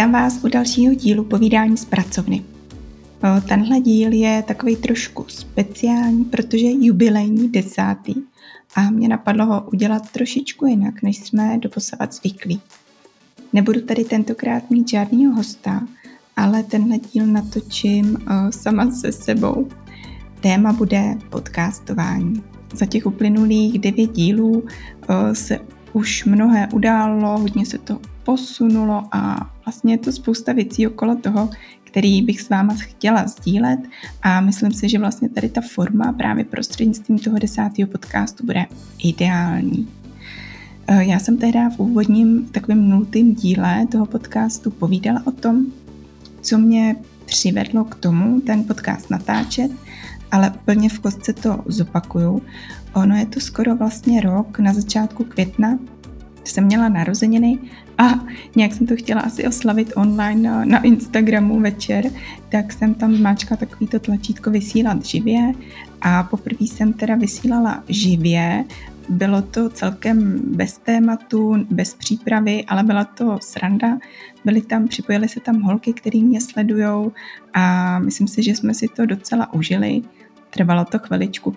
Vítám vás u dalšího dílu povídání z pracovny. Tenhle díl je takový trošku speciální, protože je jubilejní desátý a mě napadlo ho udělat trošičku jinak, než jsme doposavat zvyklí. Nebudu tady tentokrát mít žádného hosta, ale tenhle díl natočím sama se sebou. Téma bude podcastování. Za těch uplynulých devět dílů se už mnohé událo, hodně se to posunulo a vlastně je to spousta věcí okolo toho, který bych s váma chtěla sdílet a myslím si, že vlastně tady ta forma právě prostřednictvím toho desátého podcastu bude ideální. Eh, já jsem tehdy v úvodním takovém nultým díle toho podcastu povídala o tom, co mě přivedlo k tomu ten podcast natáčet, ale úplně v kostce to zopakuju. Ono je to skoro vlastně rok na začátku května, jsem měla narozeniny a nějak jsem to chtěla asi oslavit online na, na Instagramu večer, tak jsem tam zmáčkala takovýto tlačítko vysílat živě a poprvé jsem teda vysílala živě, bylo to celkem bez tématu, bez přípravy, ale byla to sranda. Byly tam, připojily se tam holky, které mě sledujou a myslím si, že jsme si to docela užili. Trvalo to chviličku.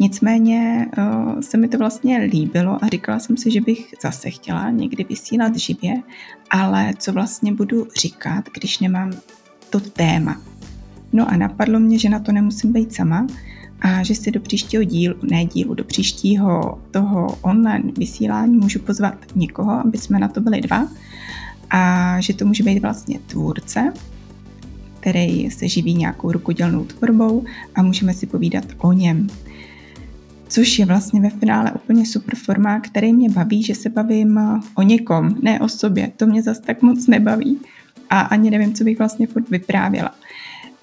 Nicméně uh, se mi to vlastně líbilo a říkala jsem si, že bych zase chtěla někdy vysílat živě, ale co vlastně budu říkat, když nemám to téma. No a napadlo mě, že na to nemusím být sama a že si do příštího dílu, ne dílu, do příštího toho online vysílání můžu pozvat někoho, aby jsme na to byli dva a že to může být vlastně tvůrce, který se živí nějakou rukodělnou tvorbou a můžeme si povídat o něm což je vlastně ve finále úplně super forma, který mě baví, že se bavím o někom, ne o sobě. To mě zase tak moc nebaví a ani nevím, co bych vlastně furt vyprávěla.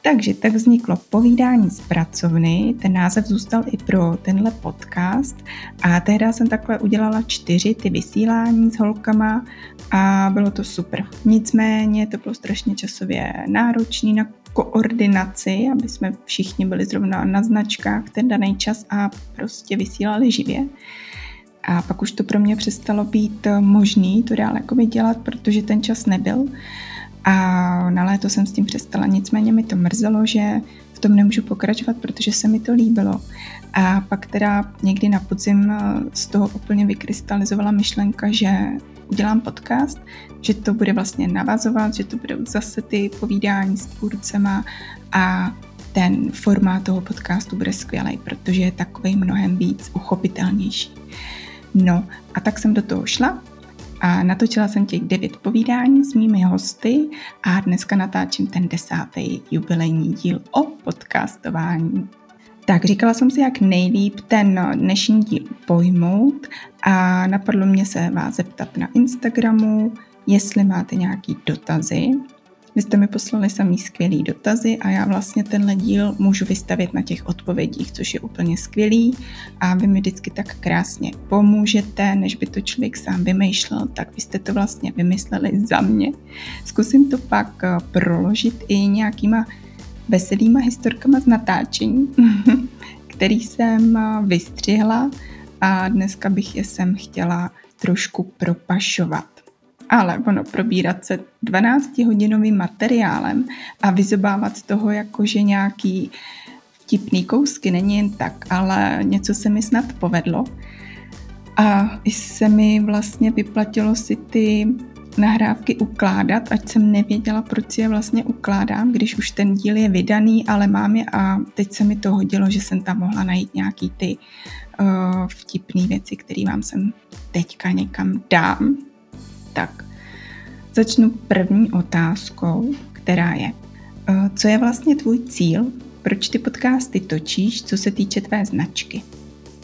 Takže tak vzniklo povídání z pracovny, ten název zůstal i pro tenhle podcast a tehdy jsem takhle udělala čtyři ty vysílání s holkama a bylo to super. Nicméně to bylo strašně časově náročné na koordinaci, aby jsme všichni byli zrovna na značkách ten daný čas a prostě vysílali živě. A pak už to pro mě přestalo být možný to dál jakoby dělat, protože ten čas nebyl. A na léto jsem s tím přestala. Nicméně mi to mrzelo, že tom nemůžu pokračovat, protože se mi to líbilo. A pak teda někdy na podzim z toho úplně vykrystalizovala myšlenka, že udělám podcast, že to bude vlastně navazovat, že to bude zase ty povídání s tvůrcema a ten formát toho podcastu bude skvělý, protože je takový mnohem víc uchopitelnější. No a tak jsem do toho šla a natočila jsem těch devět povídání s mými hosty a dneska natáčím ten desátý jubilejní díl o podcastování. Tak říkala jsem si, jak nejlíp ten dnešní díl pojmout a napadlo mě se vás zeptat na Instagramu, jestli máte nějaký dotazy. Vy jste mi poslali samý skvělý dotazy a já vlastně tenhle díl můžu vystavit na těch odpovědích, což je úplně skvělý a vy mi vždycky tak krásně pomůžete, než by to člověk sám vymýšlel, tak vy jste to vlastně vymysleli za mě. Zkusím to pak proložit i nějakýma veselýma historkama z natáčení, který jsem vystřihla a dneska bych je sem chtěla trošku propašovat. Ale ono probírat se 12-hodinovým materiálem a vyzobávat z toho jakože nějaký vtipný kousky není jen tak, ale něco se mi snad povedlo. A i se mi vlastně vyplatilo si ty nahrávky ukládat, ať jsem nevěděla, proč je vlastně ukládám, když už ten díl je vydaný, ale mám je a teď se mi to hodilo, že jsem tam mohla najít nějaký ty uh, vtipné věci, které vám sem teďka někam dám. Tak, začnu první otázkou, která je, uh, co je vlastně tvůj cíl, proč ty podcasty točíš, co se týče tvé značky?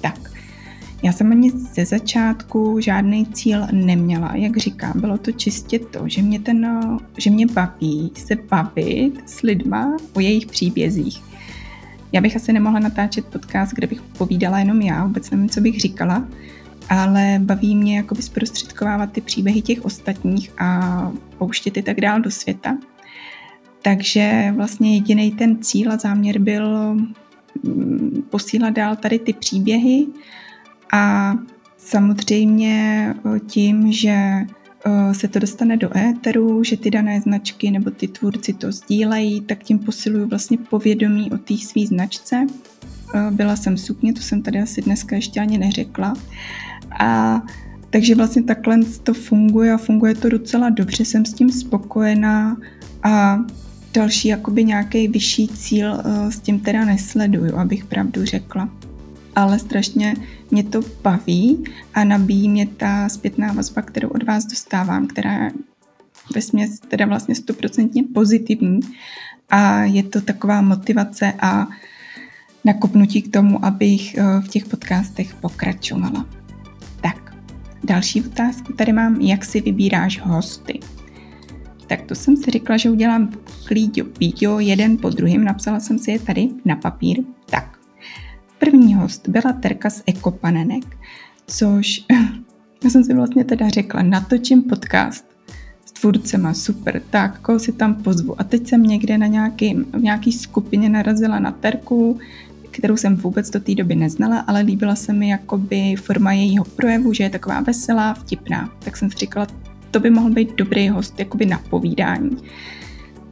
Tak, já jsem ani ze začátku žádný cíl neměla, jak říkám, bylo to čistě to, že mě, ten, že mě baví se bavit s lidma o jejich příbězích. Já bych asi nemohla natáčet podcast, kde bych povídala jenom já, vůbec nevím, co bych říkala, ale baví mě jakoby zprostředkovávat ty příběhy těch ostatních a pouštět je tak dál do světa. Takže vlastně jediný ten cíl a záměr byl mm, posílat dál tady ty příběhy a samozřejmě tím, že eh, se to dostane do éteru, že ty dané značky nebo ty tvůrci to sdílejí, tak tím posiluju vlastně povědomí o té své značce. Eh, byla jsem sukně, to jsem tady asi dneska ještě ani neřekla. A takže vlastně takhle to funguje a funguje to docela dobře, jsem s tím spokojená a další jakoby nějaký vyšší cíl eh, s tím teda nesleduju, abych pravdu řekla. Ale strašně mě to baví a nabíjí mě ta zpětná vazba, kterou od vás dostávám, která je ve směs teda vlastně stoprocentně pozitivní a je to taková motivace a nakopnutí k tomu, abych eh, v těch podcastech pokračovala. Tak, další otázku tady mám, jak si vybíráš hosty. Tak to jsem si řekla, že udělám klíďo píďo jeden po druhém, napsala jsem si je tady na papír. Tak, první host byla Terka z Ekopanenek, což já jsem si vlastně teda řekla, natočím podcast s tvůrcema, super, tak koho si tam pozvu. A teď jsem někde na nějaký, v nějaký skupině narazila na Terku, kterou jsem vůbec do té doby neznala, ale líbila se mi jakoby forma jejího projevu, že je taková veselá, vtipná. Tak jsem si říkala, to by mohl být dobrý host, jakoby na povídání.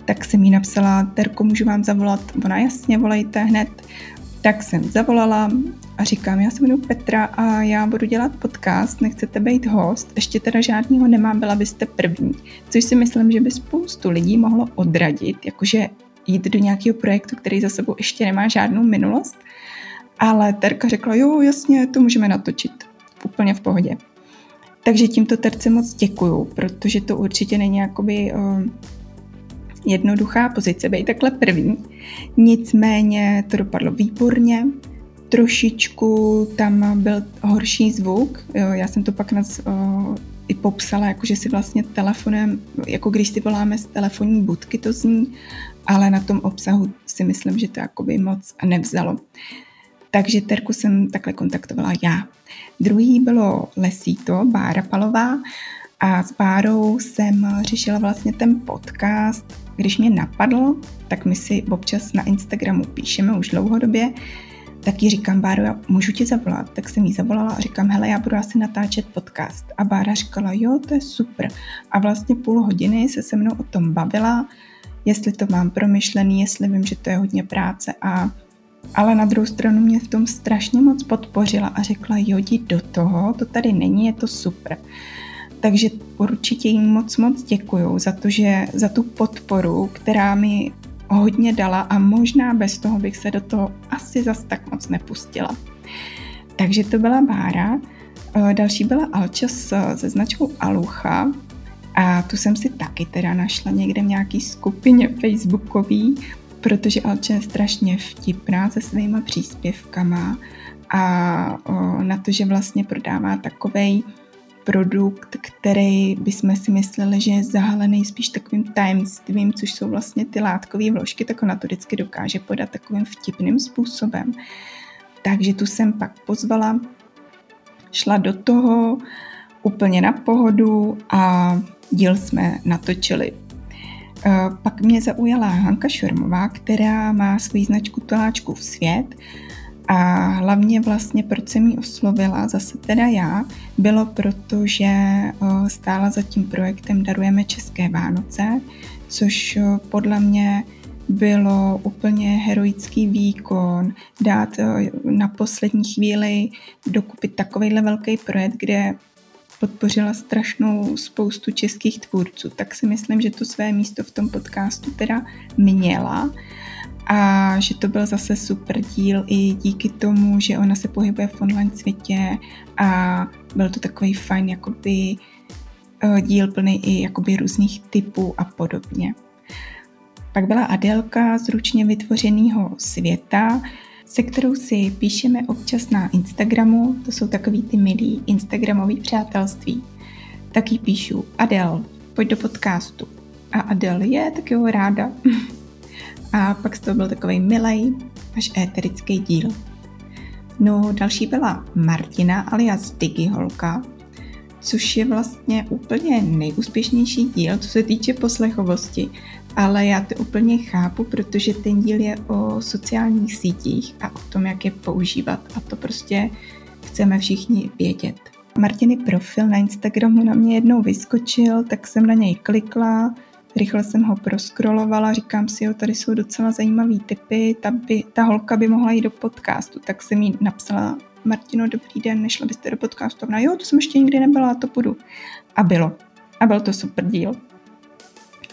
Tak jsem jí napsala, Terko, můžu vám zavolat? Ona jasně, volejte hned. Tak jsem zavolala a říkám, já se jmenuji Petra a já budu dělat podcast, nechcete být host, ještě teda žádnýho nemám, byla byste první. Což si myslím, že by spoustu lidí mohlo odradit, jakože jít do nějakého projektu, který za sebou ještě nemá žádnou minulost. Ale Terka řekla, jo, jasně, to můžeme natočit. Úplně v pohodě. Takže tímto terce moc děkuju, protože to určitě není jakoby uh, jednoduchá pozice, být takhle první. Nicméně to dopadlo výborně, trošičku tam byl horší zvuk, jo, já jsem to pak nás, uh, i popsala, jako že si vlastně telefonem, jako když si voláme z telefonní budky, to zní, ale na tom obsahu si myslím, že to jakoby moc nevzalo. Takže Terku jsem takhle kontaktovala já. Druhý bylo Lesíto, Bára Palová, a s Bárou jsem řešila vlastně ten podcast. Když mě napadl, tak my si občas na Instagramu píšeme už dlouhodobě, tak jí říkám, Báro, já můžu ti zavolat? Tak jsem jí zavolala a říkám, hele, já budu asi natáčet podcast. A Bára říkala, jo, to je super. A vlastně půl hodiny se se mnou o tom bavila, jestli to mám promyšlený, jestli vím, že to je hodně práce a ale na druhou stranu mě v tom strašně moc podpořila a řekla, jo, jdi do toho, to tady není, je to super. Takže určitě jim moc moc děkuju za to, že za tu podporu, která mi hodně dala a možná bez toho bych se do toho asi zas tak moc nepustila. Takže to byla Bára. Další byla Alča se značkou Alucha, a tu jsem si taky teda našla někde v nějaký skupině facebookový, protože Alče je strašně vtipná se svýma příspěvkama a o, na to, že vlastně prodává takovej produkt, který bychom si mysleli, že je zahalený spíš takovým tajemstvím, což jsou vlastně ty látkové vložky, tak ona to vždycky dokáže podat takovým vtipným způsobem. Takže tu jsem pak pozvala, šla do toho úplně na pohodu a díl jsme natočili. Eh, pak mě zaujala Hanka Šormová, která má svoji značku Toláčku v svět a hlavně vlastně, proč jsem ji oslovila, zase teda já, bylo proto, že eh, stála za tím projektem Darujeme České Vánoce, což eh, podle mě bylo úplně heroický výkon, dát na poslední chvíli dokupit takovýhle velký projekt, kde podpořila strašnou spoustu českých tvůrců, tak si myslím, že to své místo v tom podcastu teda měla a že to byl zase super díl i díky tomu, že ona se pohybuje v online světě a byl to takový fajn jakoby eh, díl plný i jakoby různých typů a podobně. Pak byla Adelka z ručně vytvořeného světa, se kterou si píšeme občas na Instagramu, to jsou takový ty milí Instagramový přátelství. Taky píšu, Adel, pojď do podcastu. A Adel je, tak jo, ráda. A pak toho byl takový milej, až éterický díl. No, další byla Martina alias Digiholka, což je vlastně úplně nejúspěšnější díl, co se týče poslechovosti ale já to úplně chápu, protože ten díl je o sociálních sítích a o tom, jak je používat a to prostě chceme všichni vědět. Martiny profil na Instagramu na mě jednou vyskočil, tak jsem na něj klikla, rychle jsem ho proskrolovala, říkám si, jo, tady jsou docela zajímavý typy, ta, by, ta holka by mohla jít do podcastu, tak jsem jí napsala, Martino, dobrý den, nešla byste do podcastu? Ona, jo, to jsem ještě nikdy nebyla, to budu. A bylo. A byl to super díl.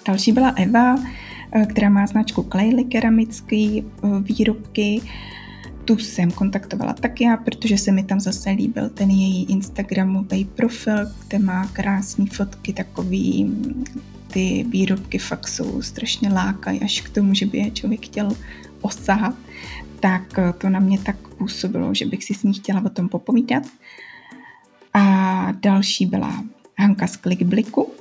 Další byla Eva, eh, která má značku Klejly keramický eh, výrobky. Tu jsem kontaktovala tak já, protože se mi tam zase líbil ten její Instagramový profil, kde má krásné fotky, takový ty výrobky fakt jsou strašně lákají až k tomu, že by je člověk chtěl osahat, tak eh, to na mě tak působilo, že bych si s ní chtěla o tom popovídat. A další byla Hanka z Klikbliku,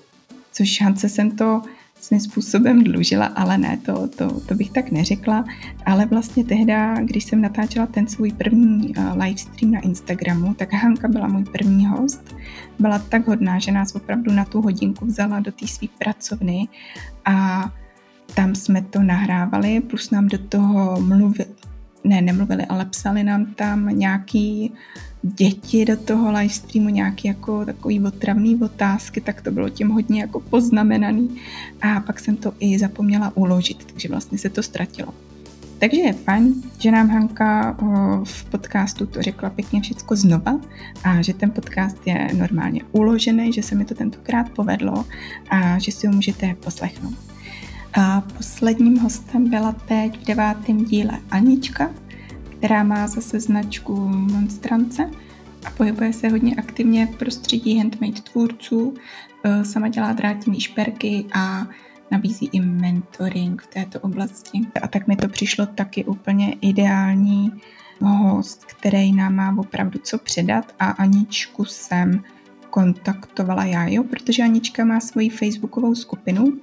což Hance jsem to svým způsobem dlužila, ale ne, to, to, to bych tak neřekla. Ale vlastně tehdy, když jsem natáčela ten svůj první uh, livestream na Instagramu, tak Hanka byla můj první host. Byla tak hodná, že nás opravdu na tu hodinku vzala do té své pracovny a tam jsme to nahrávali, plus nám do toho mluvili, ne, nemluvili, ale psali nám tam nějaký děti do toho live streamu, nějaký jako takový otravný otázky, tak to bylo tím hodně jako poznamenaný a pak jsem to i zapomněla uložit, takže vlastně se to ztratilo. Takže je fajn, že nám Hanka v podcastu to řekla pěkně všecko znova a že ten podcast je normálně uložený, že se mi to tentokrát povedlo a že si ho můžete poslechnout. A posledním hostem byla teď v devátém díle Anička, která má zase značku Monstrance a pohybuje se hodně aktivně v prostředí handmade tvůrců, e, sama dělá drátěný šperky a nabízí i mentoring v této oblasti. A tak mi to přišlo taky úplně ideální host, který nám má opravdu co předat a Aničku jsem kontaktovala já, jo, protože Anička má svoji facebookovou skupinu,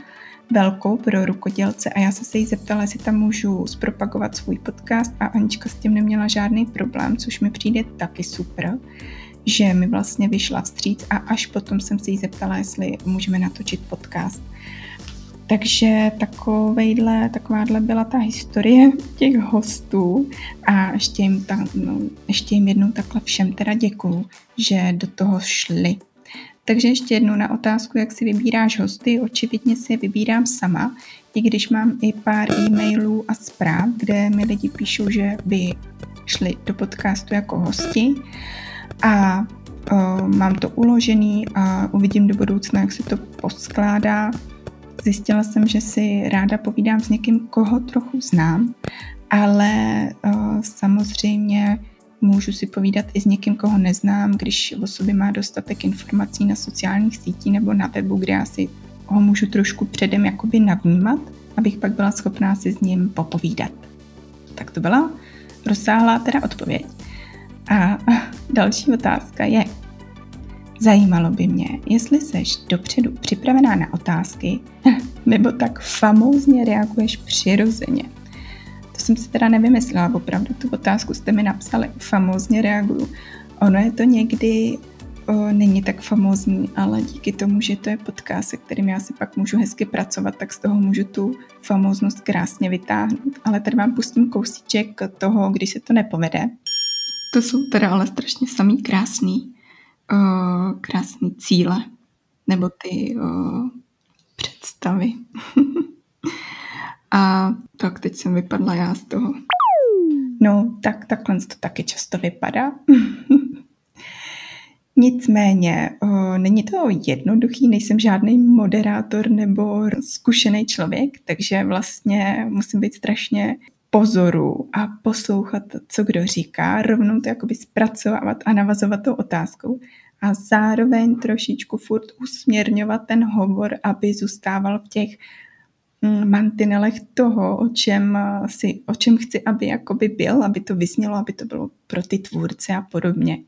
velkou pro rukodělce a já jsem se jí zeptala, jestli tam můžu zpropagovat svůj podcast a Anička s tím neměla žádný problém, což mi přijde taky super, že mi vlastně vyšla vstříc a až potom jsem se jí zeptala, jestli můžeme natočit podcast. Takže takovejhle, takováhle byla ta historie těch hostů a ještě jim, ta, no, ještě jim jednou takhle všem teda děkuju, že do toho šli. Takže ještě jednou na otázku, jak si vybíráš hosty, očividně si je vybírám sama, i když mám i pár e-mailů a zpráv, kde mi lidi píšou, že by šli do podcastu jako hosti a o, mám to uložený a uvidím do budoucna, jak se to poskládá. Zjistila jsem, že si ráda povídám s někým, koho trochu znám, ale o, samozřejmě Můžu si povídat i s někým, koho neznám, když o sobě má dostatek informací na sociálních sítích nebo na webu, kde já si ho můžu trošku předem jakoby navnímat, abych pak byla schopná si s ním popovídat. Tak to byla rozsáhlá teda odpověď. A další otázka je, zajímalo by mě, jestli seš dopředu připravená na otázky, nebo tak famózně reaguješ přirozeně. Jsem si teda nevymyslela, opravdu tu otázku jste mi napsali, famózně reaguju. Ono je to někdy o, není tak famózní, ale díky tomu, že to je podcast, se kterým já si pak můžu hezky pracovat, tak z toho můžu tu famóznost krásně vytáhnout. Ale tady vám pustím kousíček toho, když se to nepovede. To jsou teda ale strašně samý krásný, o, krásný cíle, nebo ty o, představy. A tak teď jsem vypadla já z toho. No, tak takhle to taky často vypadá. Nicméně, o, není to jednoduchý, nejsem žádný moderátor nebo zkušený člověk, takže vlastně musím být strašně pozoru a poslouchat, co kdo říká, rovnou to jakoby zpracovávat a navazovat tou otázkou a zároveň trošičku furt usměrňovat ten hovor, aby zůstával v těch mantinelech toho, o čem, eh, si, o čem chci, aby jakoby byl, aby to vysnělo, aby to bylo pro ty tvůrce a podobně.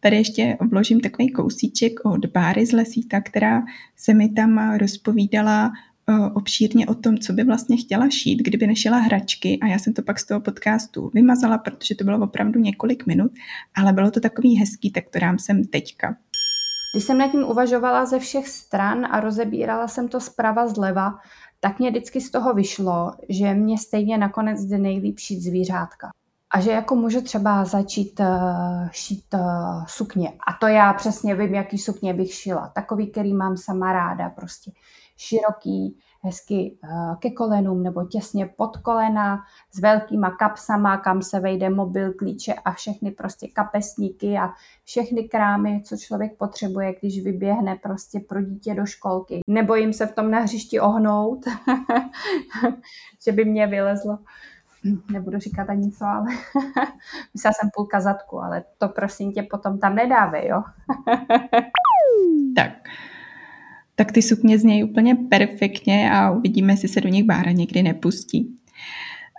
Tady ještě obložím takový kousíček od Báry z Lesíta, která se mi tam rozpovídala eh, obšírně o tom, co by vlastně chtěla šít, kdyby nešila hračky a já jsem to pak z toho podcastu vymazala, protože to bylo opravdu několik minut, ale bylo to takový hezký, tak to dám sem teďka. Když jsem nad tím uvažovala ze všech stran a rozebírala jsem to zprava zleva, tak mě vždycky z toho vyšlo, že mě stejně nakonec jde nejlíp šít zvířátka. a že jako můžu třeba začít uh, šít uh, sukně. A to já přesně vím, jaký sukně bych šila. Takový, který mám sama ráda, prostě široký, hezky uh, ke kolenům nebo těsně pod kolena s velkýma kapsama, kam se vejde mobil, klíče a všechny prostě kapesníky a všechny krámy, co člověk potřebuje, když vyběhne prostě pro dítě do školky. Nebojím se v tom na hřišti ohnout, že by mě vylezlo nebudu říkat ani co, ale myslela jsem půlka zadku, ale to prosím tě potom tam nedávej, jo. tak. Tak ty sukně znějí úplně perfektně a uvidíme, jestli se do nich Bára někdy nepustí.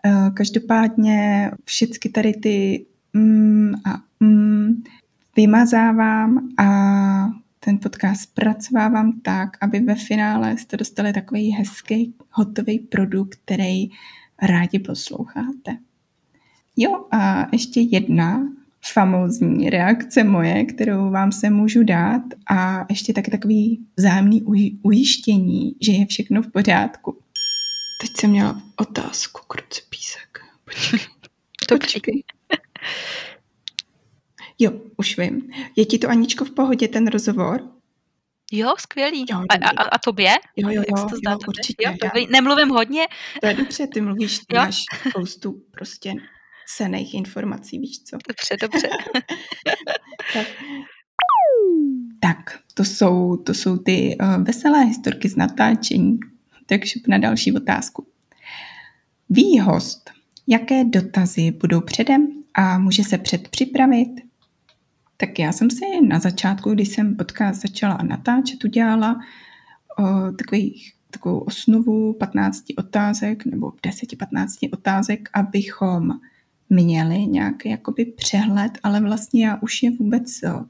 Eh, každopádně všechny tady ty mm a mm vymazávám a ten podcast zpracovávám tak, aby ve finále jste dostali takový hezký, hotový produkt, který rádi posloucháte. Jo a ještě jedna famózní reakce moje, kterou vám se můžu dát a ještě taky takový vzájemný ujištění, že je všechno v pořádku. Teď jsem měla otázku, kruce písek. Počkej. To počkej. Jo, už vím. Je ti to, Aničko, v pohodě ten rozhovor? Jo, skvělý. Jo, a, a, a tobě? Jo, jo, jo, to jo určitě. Jo, já... Nemluvím hodně? To je dobře, ty mluvíš, ty jo? máš spoustu prostě cených informací, víš co? Dobře, dobře. tak. tak, to jsou, to jsou ty uh, veselé historky z natáčení. Takže na další otázku. Ví host, jaké dotazy budou předem a může se předpřipravit? Tak já jsem si na začátku, když jsem podcast začala natáčet, udělala uh, takových, takovou osnovu 15 otázek nebo 10-15 otázek, abychom měli nějaký jakoby přehled, ale vlastně já už je vůbec uh,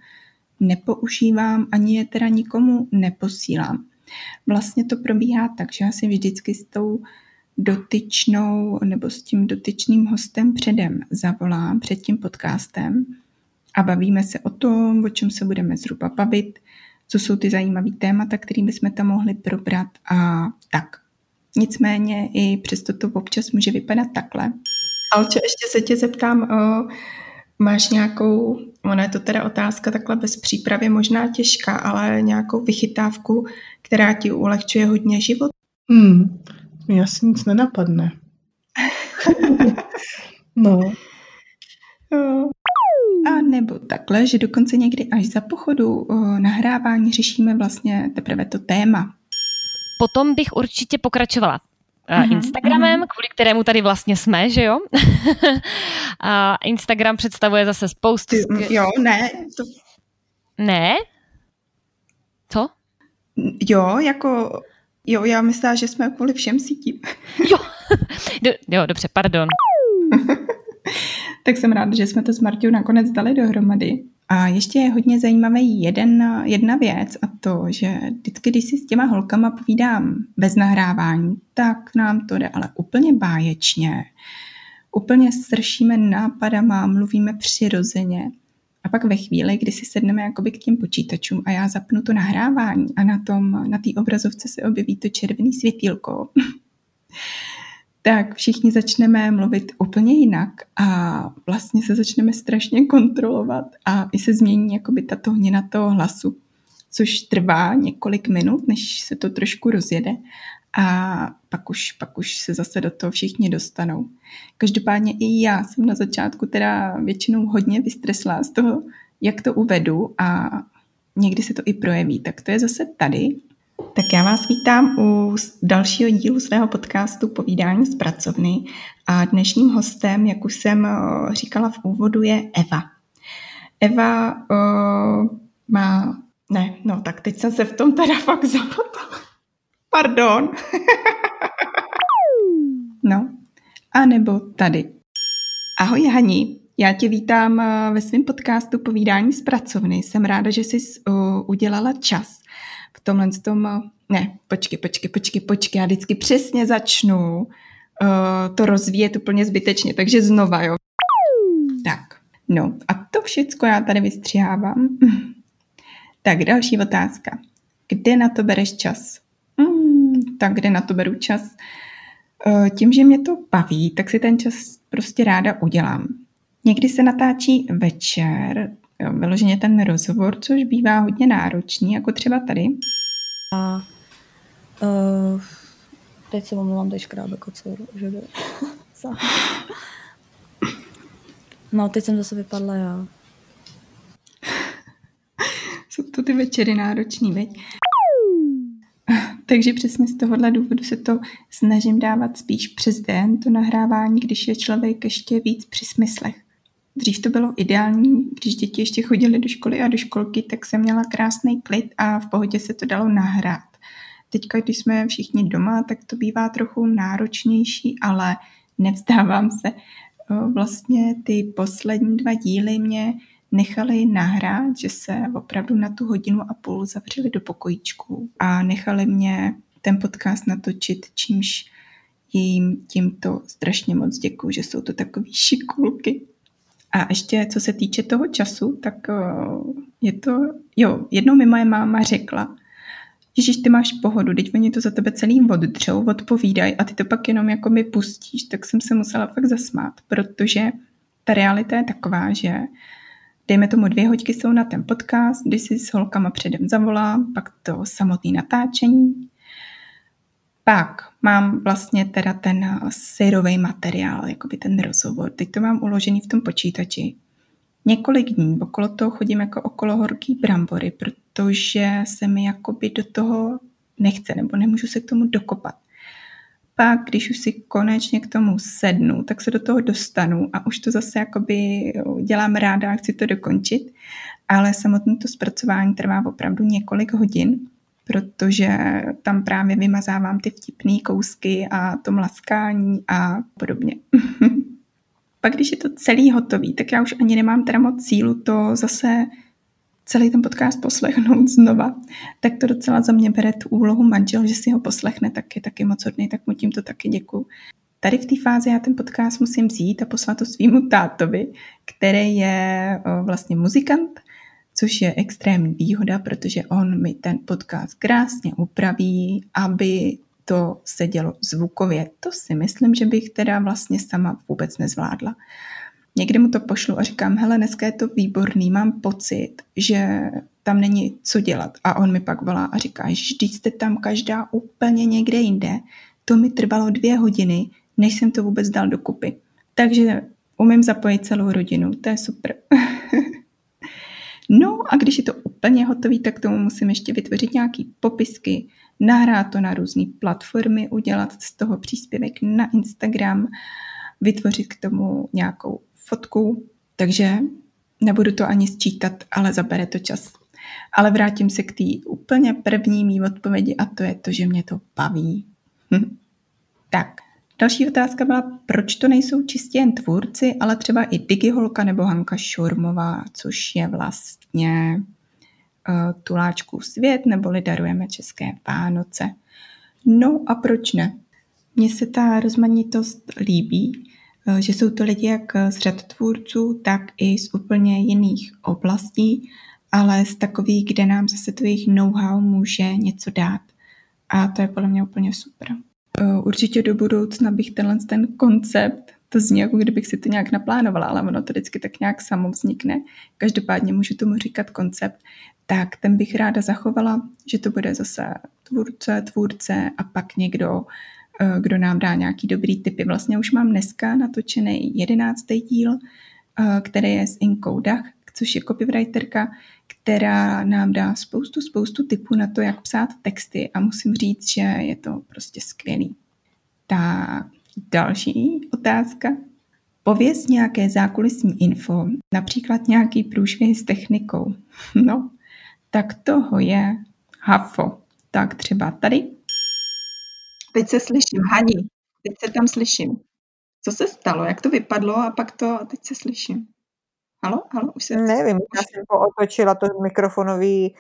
nepoužívám, ani je teda nikomu neposílám. Vlastně to probíhá tak, že já si vždycky s tou dotyčnou nebo s tím dotyčným hostem předem zavolám před tím podcastem a bavíme se o tom, o čem se budeme zhruba bavit, co jsou ty zajímavé témata, které bychom tam mohli probrat a tak. Nicméně i přesto to občas může vypadat takhle. Alče, ještě se tě zeptám, o, máš nějakou, ona je to teda otázka takhle bez přípravy, možná těžká, ale nějakou vychytávku, která ti ulehčuje hodně život? Hmm, mi asi nic nenapadne. no. A nebo takhle, že dokonce někdy až za pochodu o, nahrávání řešíme vlastně teprve to téma. Potom bych určitě pokračovala Instagramem, uh-huh. kvůli kterému tady vlastně jsme, že jo? a Instagram představuje zase spoustu... Ty, jo, ne. To... Ne? Co? Jo, jako... Jo, já myslím, že jsme kvůli všem sítím. jo. Do, jo, dobře, pardon. tak jsem ráda, že jsme to s Martou nakonec dali dohromady. A ještě je hodně zajímavý jeden, jedna věc a to, že vždycky, když si s těma holkama povídám bez nahrávání, tak nám to jde ale úplně báječně. Úplně sršíme nápadama, mluvíme přirozeně. A pak ve chvíli, kdy si sedneme jakoby k těm počítačům a já zapnu to nahrávání a na tom, na té obrazovce se objeví to červený světílko, tak všichni začneme mluvit úplně jinak a vlastně se začneme strašně kontrolovat a i se změní jakoby ta tónina toho hlasu, což trvá několik minut, než se to trošku rozjede a pak už, pak už se zase do toho všichni dostanou. Každopádně i já jsem na začátku teda většinou hodně vystresla z toho, jak to uvedu a někdy se to i projeví. Tak to je zase tady tak já vás vítám u dalšího dílu svého podcastu Povídání z pracovny a dnešním hostem, jak už jsem eh, říkala v úvodu, je Eva. Eva uh, má... Ne, no tak teď jsem se v tom teda fakt zapotala. Pardon. no, a nebo tady. Ahoj Hani, já tě vítám eh, ve svém podcastu Povídání z pracovny. Jsem ráda, že jsi udělala čas tomhle tom, ne, počkej, počkej, počkej, počkej, já vždycky přesně začnu uh, to rozvíjet úplně zbytečně, takže znova, jo. Tak, no a to všecko já tady vystřihávám. tak další otázka. Kde na to bereš čas? Hmm, tak kde na to beru čas? Uh, tím, že mě to baví, tak si ten čas prostě ráda udělám. Někdy se natáčí večer, jo, vyloženě ten rozhovor, což bývá hodně náročný, jako třeba tady. A uh, teď se omlouvám, teď škrábe kocor, že jde. no, teď jsem zase vypadla já. Jsou to ty večery náročný, veď? Takže přesně z tohohle důvodu se to snažím dávat spíš přes den, to nahrávání, když je člověk ještě víc při smyslech. Dřív to bylo ideální, když děti ještě chodily do školy a do školky, tak jsem měla krásný klid a v pohodě se to dalo nahrát. Teďka, když jsme všichni doma, tak to bývá trochu náročnější, ale nevzdávám se. Vlastně ty poslední dva díly mě nechali nahrát, že se opravdu na tu hodinu a půl zavřeli do pokojíčku a nechali mě ten podcast natočit, čímž jim tímto strašně moc děkuju, že jsou to takový šikulky. A ještě co se týče toho času, tak je to, jo, jednou mi moje máma řekla, Ježíš, ty máš pohodu, teď oni to za tebe celý oddřou, odpovídají a ty to pak jenom jako mi pustíš, tak jsem se musela fakt zasmát, protože ta realita je taková, že dejme tomu dvě hoďky jsou na ten podcast, kdy si s holkama předem zavolám, pak to samotné natáčení, pak mám vlastně teda ten syrový materiál, jakoby ten rozhovor. Teď to mám uložený v tom počítači. Několik dní okolo toho chodím jako okolo horký brambory, protože se mi jakoby do toho nechce, nebo nemůžu se k tomu dokopat. Pak, když už si konečně k tomu sednu, tak se do toho dostanu a už to zase jakoby dělám ráda a chci to dokončit, ale samotné to zpracování trvá opravdu několik hodin protože tam právě vymazávám ty vtipné kousky a to mlaskání a podobně. Pak, když je to celý hotový, tak já už ani nemám teda moc cílu to zase celý ten podcast poslechnout znova, tak to docela za mě bere tu úlohu manžel, že si ho poslechne, tak je taky moc hodný, tak mu tímto taky děkuju. Tady v té fázi já ten podcast musím vzít a poslat to svýmu tátovi, který je vlastně muzikant což je extrémní výhoda, protože on mi ten podcast krásně upraví, aby to se dělo zvukově. To si myslím, že bych teda vlastně sama vůbec nezvládla. Někdy mu to pošlu a říkám, hele, dneska je to výborný, mám pocit, že tam není co dělat. A on mi pak volá a říká, že jste tam každá úplně někde jinde. To mi trvalo dvě hodiny, než jsem to vůbec dal dokupy. Takže umím zapojit celou rodinu, to je super. No a když je to úplně hotový, tak tomu musím ještě vytvořit nějaký popisky, nahrát to na různé platformy, udělat z toho příspěvek na Instagram, vytvořit k tomu nějakou fotku, takže nebudu to ani sčítat, ale zabere to čas. Ale vrátím se k té úplně první mý odpovědi a to je to, že mě to baví. Hm. Tak, Další otázka byla, proč to nejsou čistě jen tvůrci, ale třeba i Digiholka nebo Hanka Šurmová, což je vlastně uh, Tuláčků svět, neboli darujeme České Vánoce. No a proč ne? Mně se ta rozmanitost líbí, uh, že jsou to lidi jak z řad tvůrců, tak i z úplně jiných oblastí, ale z takových, kde nám zase to jejich know-how může něco dát. A to je podle mě úplně super. Eh, určitě do budoucna bych tenhle ten koncept, to zní jako kdybych si to nějak naplánovala, ale ono to vždycky tak nějak samo vznikne. Každopádně můžu tomu říkat koncept, tak ten bych ráda zachovala, že to bude zase tvůrce, tvůrce a pak někdo, eh, kdo nám dá nějaký dobrý typy. Vlastně už mám dneska natočený jedenáctý díl, eh, který je z Inkou Dach, což je copywriterka, která nám dá spoustu, spoustu typů na to, jak psát texty a musím říct, že je to prostě skvělý. Tak další otázka. Pověz nějaké zákulisní info, například nějaký průšvih s technikou. No, tak toho je hafo. Tak třeba tady. Teď se slyším, Hani, teď se tam slyším. Co se stalo, jak to vypadlo a pak to, teď se slyším. Halo, halo, už se... Nevím, já jsem pootočila to mikrofonový,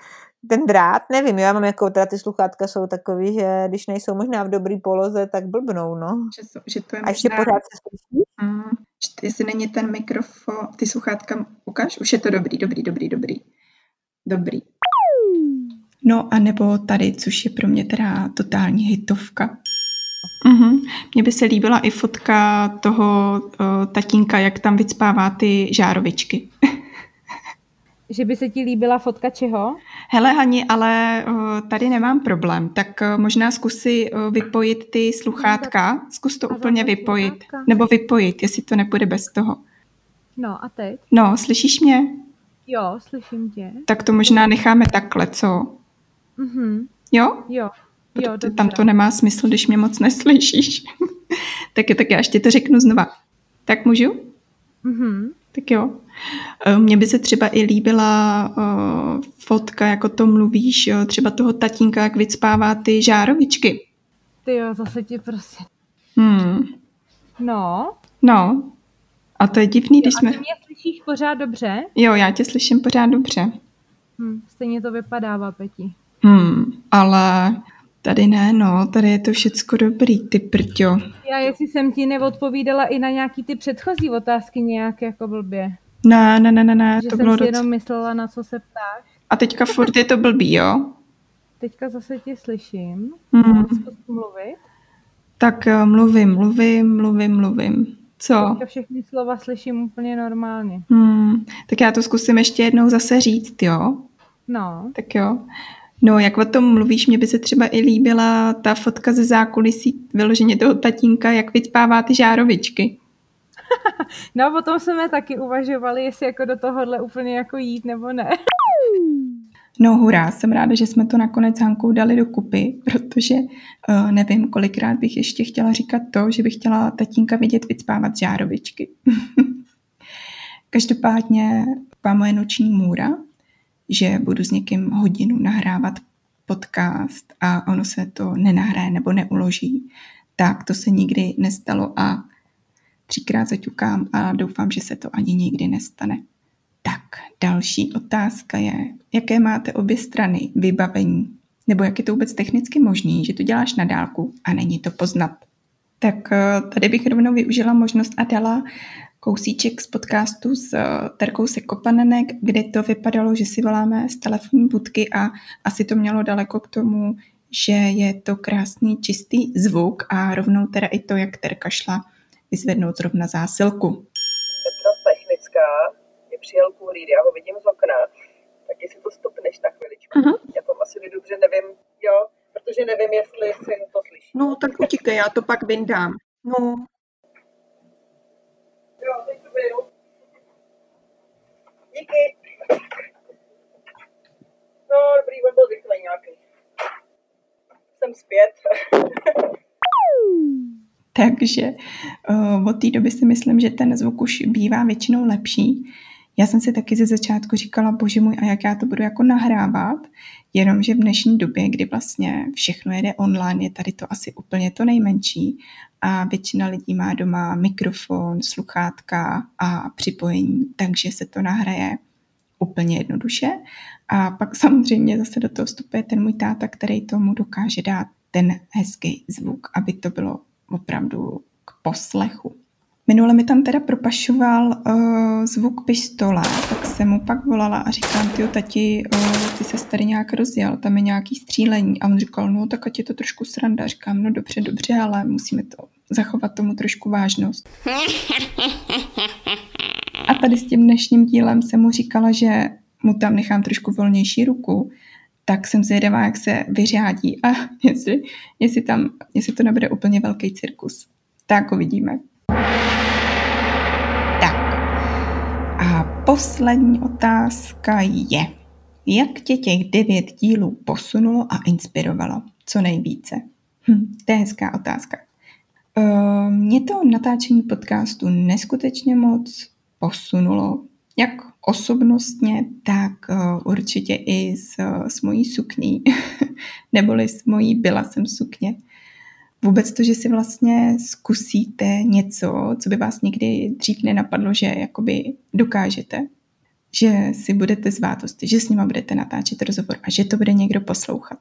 ten drát, nevím, já mám jako, teda ty sluchátka jsou takový, že když nejsou možná v dobrý poloze, tak blbnou, no. Že, že to je A ještě možná... pořád se slyší? Mm, jestli není ten mikrofon, ty sluchátka, ukáž, už je to dobrý, dobrý, dobrý, dobrý. Dobrý. No a nebo tady, což je pro mě teda totální hitovka. Mm-hmm. Mně by se líbila i fotka toho uh, tatínka, jak tam vycpává ty žárovičky. Že by se ti líbila fotka čeho? Hele Hani, ale uh, tady nemám problém, tak uh, možná zkusy uh, vypojit ty sluchátka, zkus to A úplně vypojit, sluchátka. nebo vypojit, jestli to nepůjde bez toho. No a teď? No, slyšíš mě? Jo, slyším tě. Tak to možná necháme takhle, co? Mhm. Jo? Jo. Jo, Protože dobře. tam to nemá smysl, když mě moc neslyšíš. tak, je, tak já ještě to řeknu znova. Tak můžu? Mhm. Tak jo. Eh, Mně by se třeba i líbila uh, fotka, jako to mluvíš, uh, třeba toho tatínka, jak vycpává ty žárovičky. Ty jo, zase ti prostě. Hmm. No. No. A to je divný, když A jsme... ty mě slyšíš pořád dobře? Jo, já tě slyším pořád dobře. Hm, stejně to vypadává, Peti. Hmm, ale tady ne, no, tady je to všecko dobrý, ty prťo. Já jestli jsem ti neodpovídala i na nějaký ty předchozí otázky nějak jako blbě. Ne, ne, ne, ne, ne, že to jsem bylo si docela... jenom myslela, na co se ptáš. A teďka furt je to blbý, jo? Teďka zase tě slyším. Zkus mluvit. Tak eh, mluvím, mluvím, mluvím, mluvím. Co? Teďka všechny slova slyším úplně normálně. Hmm, tak já to zkusím ještě jednou zase říct, jo? No, Tak jo. No, jak o tom mluvíš, mě by se třeba i líbila ta fotka ze zákulisí vyloženě toho tatínka, jak vycpává ty žárovičky. no potom jsme taky uvažovali, jestli jako do tohohle úplně jako jít nebo ne. No hurá, jsem ráda, že jsme to nakonec s Hankou dali do kupy, protože uh, nevím, kolikrát bych ještě chtěla říkat to, že bych chtěla tatínka vidět vycpávat žárovičky. Každopádně moje noční můra, že budu s někým hodinu nahrávat podcast a ono se to nenahraje nebo neuloží, tak to se nikdy nestalo a třikrát zaťukám a doufám, že se to ani nikdy nestane. Tak, další otázka je, jaké máte obě strany vybavení? Nebo jak je to vůbec technicky možný, že to děláš na dálku a není to poznat? Tak eh, tady bych rovnou využila možnost a dala kousíček z podcastu s eh, Terkou Sekopanenek, kde to vypadalo, že si voláme z telefonní budky a asi to mělo daleko k tomu, že je to krásný čistý zvuk a rovnou teda i to, jak Terka šla vyzvednout zrovna zásilku. Petra Technická je přijel kurýr, já ho vidím z okna, tak jestli to stopneš na chviličku. Aha. Já to asi dobře nevím, jo, protože nevím, jestli syn to slyší. No, tak utíkej, já to pak vyndám. No, Jo, teď to beru. No. Jsem zpět. takže uh, od té doby si myslím, že ten zvuk už bývá většinou lepší. Já jsem si taky ze začátku říkala, bože můj, a jak já to budu jako nahrávat, jenomže v dnešní době, kdy vlastně všechno jede online, je tady to asi úplně to nejmenší a většina lidí má doma mikrofon, sluchátka a připojení, takže se to nahraje úplně jednoduše. A pak samozřejmě zase do toho vstupuje ten můj táta, který tomu dokáže dát ten hezký zvuk, aby to bylo opravdu k poslechu. Minule mi tam teda propašoval uh, zvuk pistole, tak jsem mu pak volala a říkám, ty tati, uh, ty se tady nějak rozjel, tam je nějaký střílení. A on říkal, no tak ať je to trošku sranda. Říkám, no dobře, dobře, ale musíme to zachovat tomu trošku vážnost. A tady s tím dnešním dílem jsem mu říkala, že mu tam nechám trošku volnější ruku, tak jsem zvědavá, jak se vyřádí a jestli, jestli, tam, jestli to nebude úplně velký cirkus. Tak uvidíme. Tak. A poslední otázka je, jak tě těch devět dílů posunulo a inspirovalo? Co nejvíce? Hm, to je hezká otázka. Uh, mě to natáčení podcastu neskutečně moc posunulo, jak osobnostně, tak uh, určitě i s, s mojí sukní, neboli s mojí byla jsem sukně. Vůbec to, že si vlastně zkusíte něco, co by vás nikdy dřív nenapadlo, že jakoby dokážete, že si budete zvát hosty, že s nima budete natáčet rozhovor a že to bude někdo poslouchat.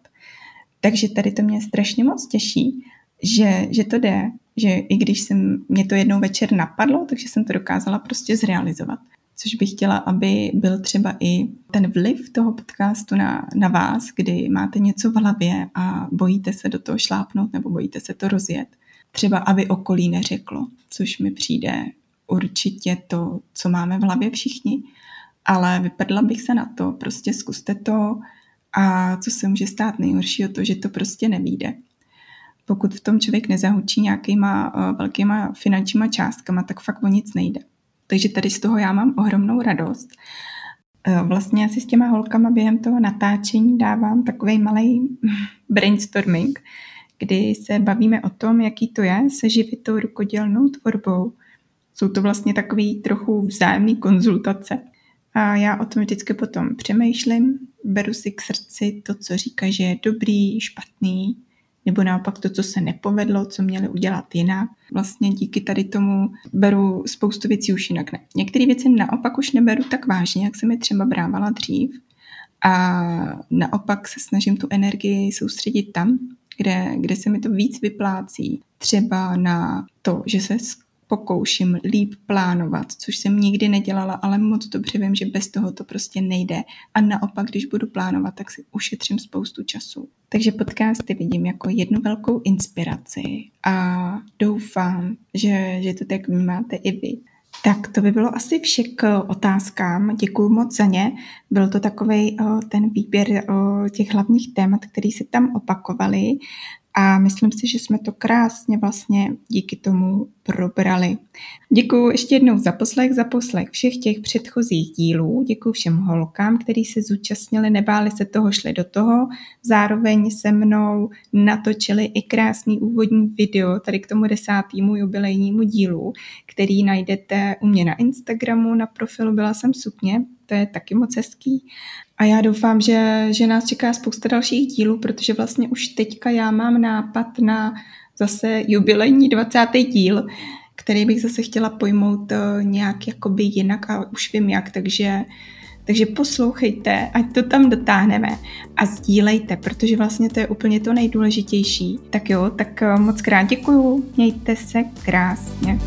Takže tady to mě strašně moc těší, že, že to jde, že i když jsem, mě to jednou večer napadlo, takže jsem to dokázala prostě zrealizovat. Což bych chtěla, aby byl třeba i ten vliv toho podcastu na, na vás, kdy máte něco v hlavě a bojíte se do toho šlápnout nebo bojíte se to rozjet. třeba aby okolí neřeklo, což mi přijde určitě to, co máme v hlavě všichni, ale vypadla bych se na to, prostě zkuste to a co se může stát nejhoršího, to, že to prostě nevíde. Pokud v tom člověk nezahučí nějakýma uh, velkýma finančníma částkama, tak fakt o nic nejde. Takže tady z toho já mám ohromnou radost. Uh, vlastně asi s těma holkama během toho natáčení dávám takový malý brainstorming, kdy se bavíme o tom, jaký to je se živit tou rukodělnou tvorbou. Jsou to vlastně takový trochu vzájemný konzultace. A já o tom vždycky potom přemýšlím, beru si k srdci to, co říká, že je dobrý, špatný, nebo naopak to, co se nepovedlo, co měli udělat jinak. Vlastně díky tady tomu beru spoustu věcí už jinak. Ne. Některé věci naopak už neberu tak vážně, jak jsem je třeba brávala dřív. A naopak se snažím tu energii soustředit tam, kde, kde se mi to víc vyplácí. Třeba na to, že se pokouším líp plánovat, což jsem nikdy nedělala, ale moc dobře vím, že bez toho to prostě nejde. A naopak, když budu plánovat, tak si ušetřím spoustu času. Takže podcasty vidím jako jednu velkou inspiraci a doufám, že, že to tak vnímáte i vy. Tak to by bylo asi vše k otázkám. Děkuji moc za ně. Byl to takový ten výběr těch hlavních témat, které se tam opakovaly. A myslím si, že jsme to krásně vlastně díky tomu probrali. Děkuji ještě jednou za poslech, za poslech všech těch předchozích dílů. Děkuji všem holkám, kteří se zúčastnili, nebáli se toho, šli do toho. Zároveň se mnou natočili i krásný úvodní video tady k tomu desátému jubilejnímu dílu, který najdete u mě na Instagramu, na profilu Byla jsem sukně, to je taky moc hezký. A já doufám, že, že nás čeká spousta dalších dílů, protože vlastně už teďka já mám nápad na zase jubilejní 20. díl, který bych zase chtěla pojmout eh, nějak jakoby jinak a už vím jak, takže takže poslouchejte, ať to tam dotáhneme a sdílejte, protože vlastně to je úplně to nejdůležitější. Tak jo, tak eh, moc krát děkuju, mějte se krásně.